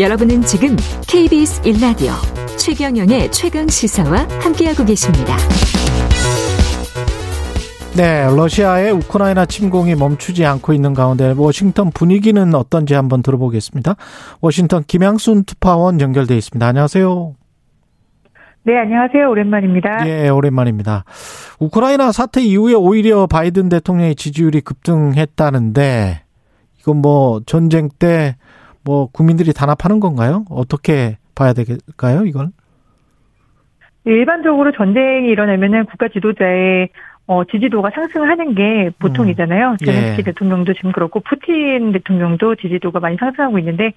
여러분은 지금 KBS 1라디오 최경영의 최강 시사와 함께하고 계십니다. 네, 러시아의 우크라이나 침공이 멈추지 않고 있는 가운데 워싱턴 분위기는 어떤지 한번 들어보겠습니다. 워싱턴 김양순 특파원 연결돼 있습니다. 안녕하세요. 네, 안녕하세요. 오랜만입니다. 예, 오랜만입니다. 우크라이나 사태 이후에 오히려 바이든 대통령의 지지율이 급등했다는데 이건 뭐 전쟁 때 뭐 국민들이 단합하는 건가요? 어떻게 봐야 될까요, 이걸? 일반적으로 전쟁이 일어나면은 국가 지도자의 어, 지지도가 상승하는 게 보통이잖아요. 음. 제렌스키 예. 대통령도 지금 그렇고 푸틴 대통령도 지지도가 많이 상승하고 있는데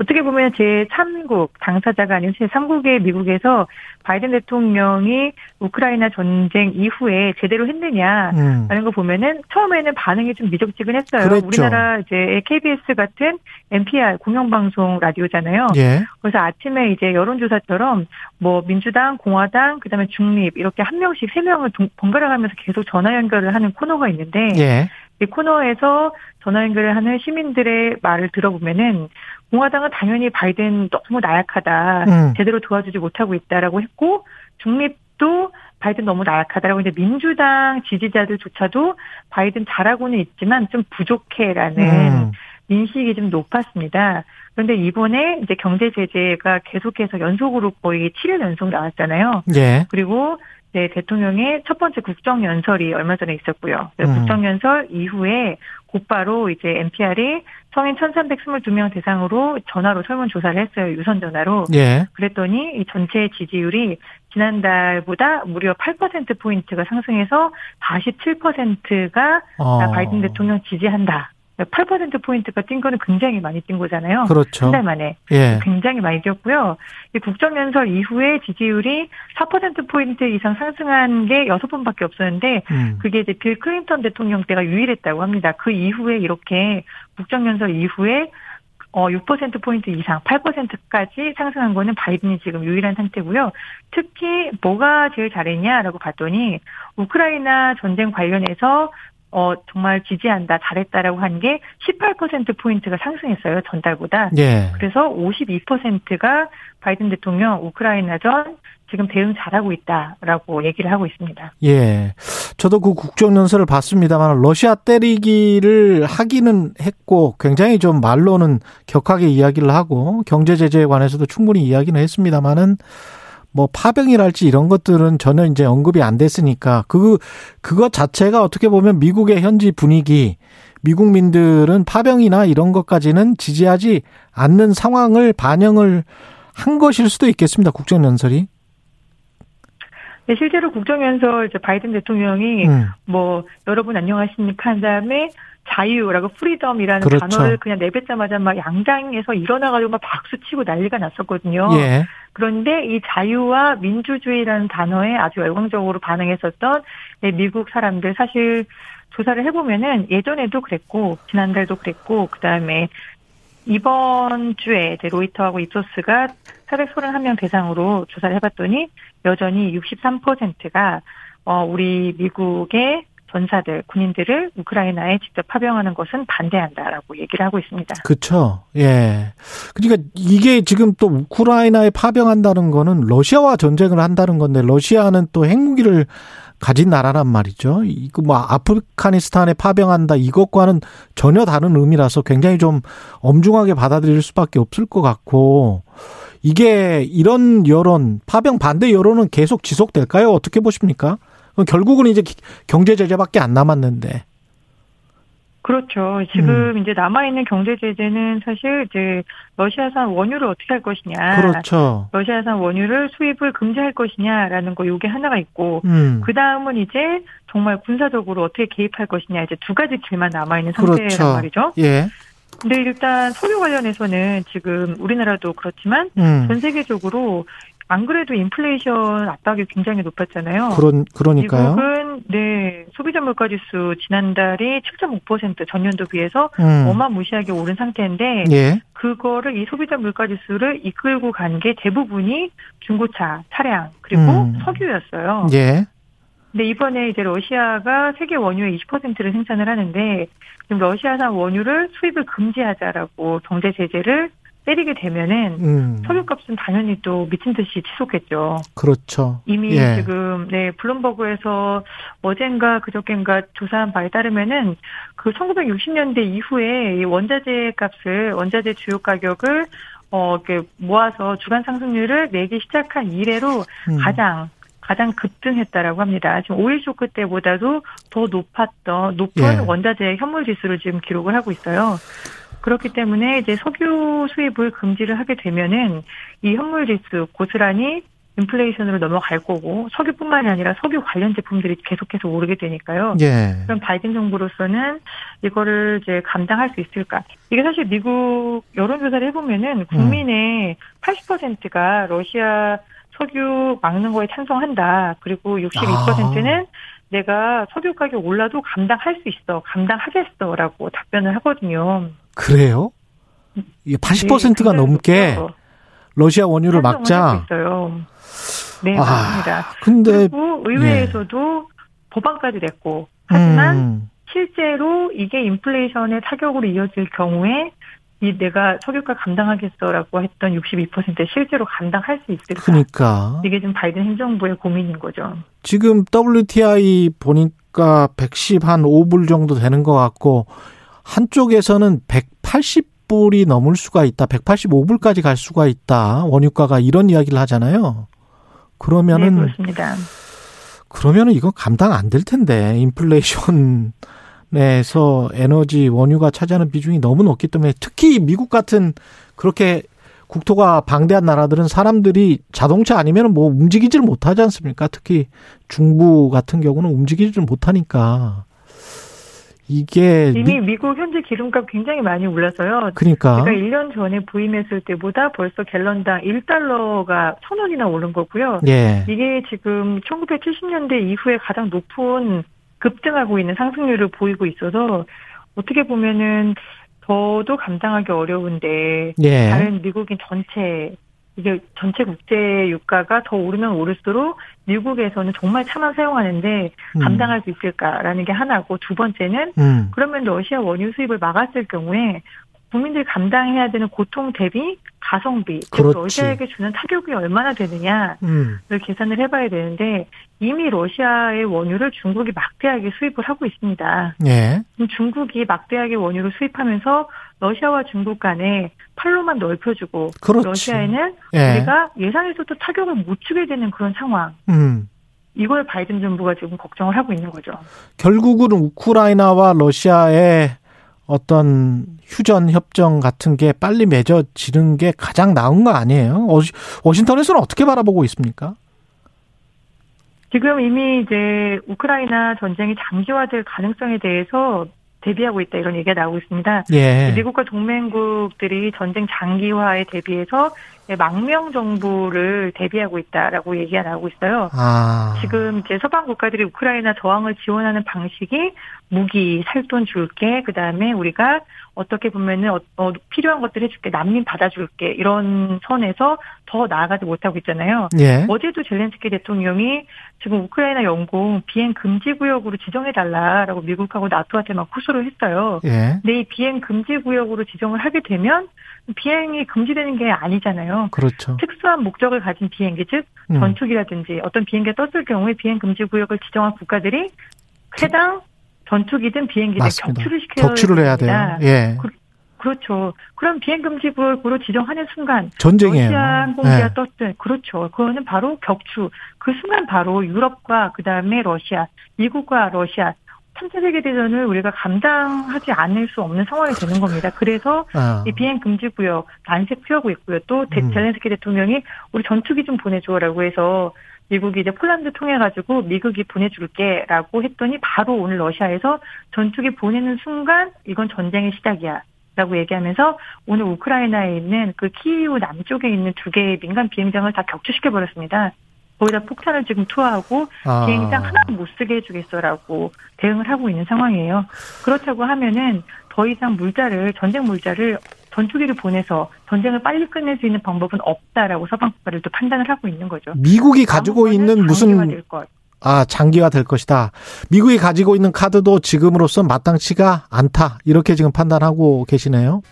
어떻게 보면 제3국 당사자가 아닌 제3국의 미국에서 바이든 대통령이 우크라이나 전쟁 이후에 제대로 했느냐라는 음. 거 보면은 처음에는 반응이 좀 미적지근했어요. 그랬죠. 우리나라 이제 KBS 같은 NPR 공영방송 라디오잖아요. 예. 그래서 아침에 이제 여론조사처럼 뭐 민주당, 공화당, 그다음에 중립 이렇게 한 명씩 세 명을 번갈아 가면서 계속 전화 연결을 하는 코너가 있는데 예. 이 코너에서 전화 연결을 하는 시민들의 말을 들어보면은 공화당은 당연히 바이든 너무 나약하다. 음. 제대로 도와주지 못하고 있다라고 했고 중립도 바이든 너무 나약하다라고 이제 민주당 지지자들조차도 바이든 잘하고는 있지만 좀 부족해라는 음. 인식이 좀 높았습니다. 그런데 이번에 이제 경제 제재가 계속해서 연속으로 거의 7일 연속 나왔잖아요. 예. 그리고 네, 대통령의 첫 번째 국정연설이 얼마 전에 있었고요. 음. 국정연설 이후에 곧바로 이제 NPR이 성인 1,322명 대상으로 전화로 설문조사를 했어요. 유선 전화로. 예. 그랬더니 이 전체 지지율이 지난달보다 무려 8%포인트가 상승해서 47%가 어. 바이든 대통령 지지한다. 8%포인트가 뛴 거는 굉장히 많이 뛴 거잖아요. 그렇죠. 한 달 만에. 예. 굉장히 많이 뛰었고요. 이 국정 연설 이후에 지지율이 4%포인트 이상 상승한 게 6번밖에 없었는데, 음. 그게 이제 빌 클린턴 대통령 때가 유일했다고 합니다. 그 이후에 이렇게 국정 연설 이후에 어, 6%포인트 이상, 8%까지 상승한 거는 바이든이 지금 유일한 상태고요. 특히 뭐가 제일 잘했냐라고 봤더니, 우크라이나 전쟁 관련해서 어, 정말 지지한다, 잘했다라고 한 게 18%포인트가 상승했어요, 전달보다. 예. 그래서 52%가 바이든 대통령 우크라이나전 지금 대응 잘하고 있다라고 얘기를 하고 있습니다. 예. 저도 그 국정연설을 봤습니다만 러시아 때리기를 하기는 했고 굉장히 좀 말로는 격하게 이야기를 하고 경제 제재에 관해서도 충분히 이야기는 했습니다만은 뭐 파병이랄지 이런 것들은 전혀 이제 언급이 안 됐으니까 그 그것 자체가 어떻게 보면 미국의 현지 분위기 미국민들은 파병이나 이런 것까지는 지지하지 않는 상황을 반영을 한 것일 수도 있겠습니다. 국정연설이. 네, 실제로 국정연설 이제 바이든 대통령이 음. 뭐 여러분 안녕하십니까 한 다음에 자유라고 freedom이라는 그렇죠. 단어를 그냥 내뱉자마자 막 양당에서 일어나가지고 막 박수 치고 난리가 났었거든요. 예. 그런데 이 자유와 민주주의라는 단어에 아주 열광적으로 반응했었던 미국 사람들 사실 조사를 해보면은 예전에도 그랬고 지난달도 그랬고 그 다음에 이번 주에 로이터하고 입소스가 431명 대상으로 조사를 해봤더니 여전히 63%가 어 우리 미국의 전사들, 군인들을 우크라이나에 직접 파병하는 것은 반대한다라고 얘기를 하고 있습니다. 그렇죠. 예. 그러니까 이게 지금 또 우크라이나에 파병한다는 거는 러시아와 전쟁을 한다는 건데 러시아는 또 핵무기를 가진 나라란 말이죠. 이거 뭐 아프가니스탄에 파병한다 이것과는 전혀 다른 의미라서 굉장히 좀 엄중하게 받아들일 수밖에 없을 것 같고 이게 이런 여론 파병 반대 여론은 계속 지속될까요? 어떻게 보십니까? 결국은 이제 경제 제재밖에 안 남았는데. 그렇죠. 지금 음. 이제 남아있는 경제 제재는 사실 이제 러시아산 원유를 어떻게 할 것이냐. 그렇죠. 러시아산 원유를 수입을 금지할 것이냐라는 거 요게 하나가 있고, 음. 그 다음은 이제 정말 군사적으로 어떻게 개입할 것이냐 이제 두 가지 길만 남아있는 상태란 그렇죠. 말이죠. 예. 근데 일단 석유 관련해서는 지금 우리나라도 그렇지만 음. 전 세계적으로 안 그래도 인플레이션 압박이 굉장히 높았잖아요. 그런 그러니까요. 미국은 네 소비자 물가 지수 지난달이 7.5% 전년도 비해서 음. 어마무시하게 오른 상태인데 예. 그거를 이 소비자 물가 지수를 이끌고 간 게 대부분이 중고차, 차량 그리고 음. 석유였어요. 예. 근데 이번에 이제 러시아가 세계 원유의 20%를 생산을 하는데 지금 러시아산 원유를 수입을 금지하자라고 경제 제재를 때리게 되면은 음. 석유값은 당연히 또 미친 듯이 치솟겠죠. 그렇죠. 이미 예. 지금 네 블룸버그에서 어젠가 그저께인가 조사한 바에 따르면은 그 1960년대 이후에 원자재 값을 원자재 주요 가격을 어 이렇게 모아서 주간 상승률을 내기 시작한 이래로 음. 가장 가장 급등했다라고 합니다. 지금 오일 쇼크 때보다도 더 높았던 높은 예. 원자재 현물 지수를 지금 기록을 하고 있어요. 그렇기 때문에 이제 석유 수입을 금지를 하게 되면은 이 현물 지수 고스란히 인플레이션으로 넘어갈 거고 석유뿐만이 아니라 석유 관련 제품들이 계속해서 오르게 되니까요. 예. 그럼 바이든 정부로서는 이거를 이제 감당할 수 있을까? 이게 사실 미국 여론조사를 해보면은 국민의 음. 80%가 러시아 석유 막는 거에 찬성한다. 그리고 62%는 아. 내가 석유 가격 올라도 감당할 수 있어, 감당하겠어라고 답변을 하거든요. 그래요? 이게 80%가 네, 넘게. 러시아 원유를 막자. 있어요. 네, 아, 맞습니다. 근데 그리고 의회에서도 예. 법안까지 냈고 하지만 음. 실제로 이게 인플레이션의 타격으로 이어질 경우에 이 내가 석유가 감당하겠어라고 했던 62% 실제로 감당할 수 있을까? 그러니까 이게 지금 바이든 행정부의 고민인 거죠. 지금 WTI 보니까 110 한 5불 정도 되는 것 같고 한쪽에서는 180불이 넘을 수가 있다. 185불까지 갈 수가 있다. 원유가가 이런 이야기를 하잖아요. 그러면은 네, 그렇습니다. 그러면은 이건 감당 안 될 텐데 인플레이션 에서 에너지 원유가 차지하는 비중이 너무 높기 때문에 특히 미국 같은 그렇게 국토가 방대한 나라들은 사람들이 자동차 아니면 뭐 움직이질 못하지 않습니까? 특히 중부 같은 경우는 움직이질 못하니까 이게 이미 미... 국 현재 기름값 굉장히 많이 올라서요. 그러니까 제가 1년 전에 부임했을 때보다 벌써 갤런당 1달러가 1,000원이나 오른 거고요. 예. 이게 지금 1970년대 이후에 가장 높은 급등하고 있는 상승률을 보이고 있어서 어떻게 보면은 저도 감당하기 어려운데 예. 다른 미국인 전체 이게 전체 국제 유가가 더 오르면 오를수록 미국에서는 정말 차만 사용하는데 음. 감당할 수 있을까라는 게 하나고 두 번째는 음. 그러면 러시아 원유 수입을 막았을 경우에 국민들이 감당해야 되는 고통 대비 가성비, 즉 러시아에게 주는 타격이 얼마나 되느냐를 음. 계산을 해봐야 되는데 이미 러시아의 원유를 중국이 막대하게 수입을 하고 있습니다. 예. 중국이 막대하게 원유를 수입하면서 러시아와 중국 간에 팔로만 넓혀주고 그렇지. 러시아에는 예. 우리가 예상에서도 타격을 못 주게 되는 그런 상황. 음. 이걸 바이든 정부가 지금 걱정을 하고 있는 거죠. 결국은 우크라이나와 러시아의 어떤 휴전 협정 같은 게 빨리 맺어지는 게 가장 나은 거 아니에요? 워싱턴에서는 어떻게 바라보고 있습니까? 지금 이미 이제 우크라이나 전쟁이 장기화될 가능성에 대해서 대비하고 있다 이런 얘기가 나오고 있습니다. 예. 미국과 동맹국들이 전쟁 장기화에 대비해서 망명 정부를 대비하고 있다라고 얘기가 나오고 있어요. 아. 지금 이제 서방 국가들이 우크라이나 저항을 지원하는 방식이 무기, 살돈 줄게, 그 다음에 우리가 어떻게 보면은 어, 어, 필요한 것들 해줄게, 난민 받아줄게 이런 선에서 더 나아가지 못하고 있잖아요. 예. 어제도 젤렌스키 대통령이 지금 우크라이나 영공 비행 금지 구역으로 지정해 달라라고 미국하고 나토한테 막 호소를 했어요. 예. 근데 이 비행 금지 구역으로 지정을 하게 되면 비행이 금지되는 게 아니잖아요. 그렇죠. 특수한 목적을 가진 비행기, 즉 음. 전투기라든지 어떤 비행기가 떴을 경우에 비행 금지 구역을 지정한 국가들이 해당 전투기든 비행기든 맞습니다. 격추를 시켜야 격추를 해야 돼요. 예. 그, 렇죠 그럼 비행 금지 구역으로 지정하는 순간 전쟁이에요. 러시아 항공기가 예. 떴을 그렇죠. 그거는 바로 격추. 그 순간 바로 유럽과 그 다음에 러시아, 미국과 러시아 3차 세계 대전을 우리가 감당하지 않을 수 없는 상황이 되는 겁니다. 그래서 아. 이 비행 금지 구역 난색 피하고 있고요. 또 음. 젤렌스키 대통령이 우리 전투기 좀 보내줘라고 해서 미국이 이제 폴란드 통해 가지고 미국이 보내줄게라고 했더니 바로 오늘 러시아에서 전투기 보내는 순간 이건 전쟁의 시작이야. 라고 얘기하면서 오늘 우크라이나에 있는 그 키이우 남쪽에 있는 두 개의 민간 비행장을 다 격추시켜 버렸습니다. 거기다 폭탄을 지금 투하하고 아. 비행장 하나 못 쓰게 해주겠어라고 대응을 하고 있는 상황이에요. 그렇다고 하면은 더 이상 물자를 전쟁 물자를 전투기를 보내서 전쟁을 빨리 끝낼 수 있는 방법은 없다라고 서방 국가를 또 판단을 하고 있는 거죠. 미국이 가지고 있는 무슨 아 장기화 될 것이다. 미국이 가지고 있는 카드도 지금으로서 마땅치가 않다. 이렇게 지금 판단하고 계시네요.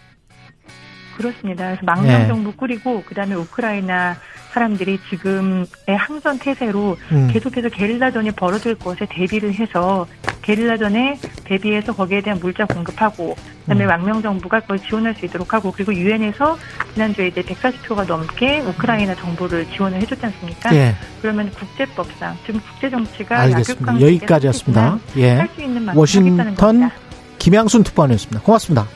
그렇습니다. 그래서 망명 예. 정부 꾸리고 그다음에 우크라이나 사람들이 지금의 항전 태세로 음. 계속해서 게릴라전이 벌어질 것에 대비를 해서 게릴라전에 대비해서 거기에 대한 물자 공급하고 그다음에 음. 망명 정부가 그걸 지원할 수 있도록 하고 그리고 유엔에서 지난주에 이제 140표가 넘게 우크라이나 정부를 지원을 해줬지 않습니까? 예, 그러면 국제법상 지금 국제 정치가 알겠습니다. 여기까지였습니다. 예. 할수 있는 만큼 워싱턴. 김양순 특파원이었습니다. 고맙습니다.